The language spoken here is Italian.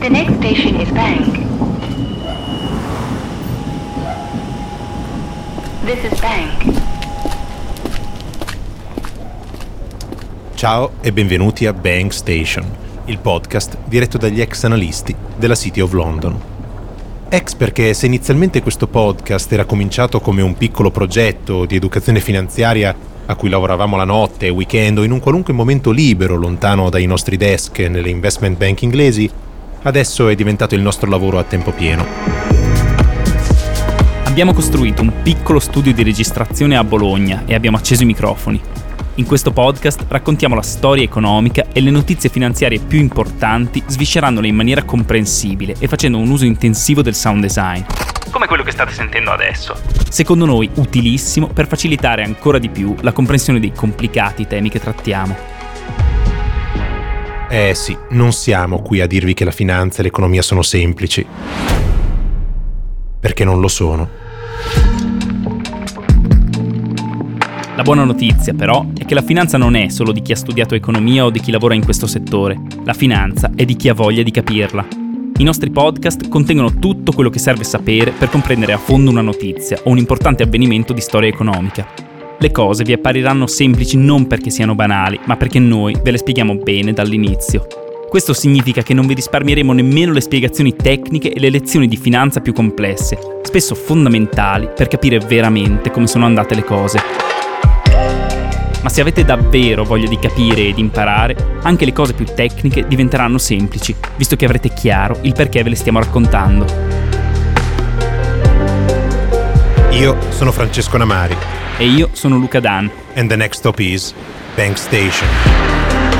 The next station is Bank. This is Bank. Ciao e benvenuti a Bank Station, il podcast diretto dagli ex analisti della City of London. Ex perché se inizialmente questo podcast era cominciato come un piccolo progetto di educazione finanziaria a cui lavoravamo la notte, weekend o in un qualunque momento libero lontano dai nostri desk nelle investment bank inglesi, adesso è diventato il nostro lavoro a tempo pieno. Abbiamo costruito un piccolo studio di registrazione a Bologna e abbiamo acceso i microfoni. In questo podcast raccontiamo la storia economica e le notizie finanziarie più importanti, sviscerandole in maniera comprensibile e facendo un uso intensivo del sound design come quello che state sentendo adesso. Secondo noi utilissimo per facilitare ancora di più la comprensione dei complicati temi che trattiamo. Eh sì, non siamo qui a dirvi che la finanza e l'economia sono semplici. Perché non lo sono. La buona notizia però è che la finanza non è solo di chi ha studiato economia o di chi lavora in questo settore, la finanza è di chi ha voglia di capirla. I nostri podcast contengono tutto quello che serve sapere per comprendere a fondo una notizia o un importante avvenimento di storia economica. Le cose vi appariranno semplici non perché siano banali, ma perché noi ve le spieghiamo bene dall'inizio. Questo significa che non vi risparmieremo nemmeno le spiegazioni tecniche e le lezioni di finanza più complesse, spesso fondamentali per capire veramente come sono andate le cose. Ma se avete davvero voglia di capire ed imparare, anche le cose più tecniche diventeranno semplici, visto che avrete chiaro il perché ve le stiamo raccontando. Io sono Francesco Namari. E io sono Luca Dan. And the next stop is Bank Station.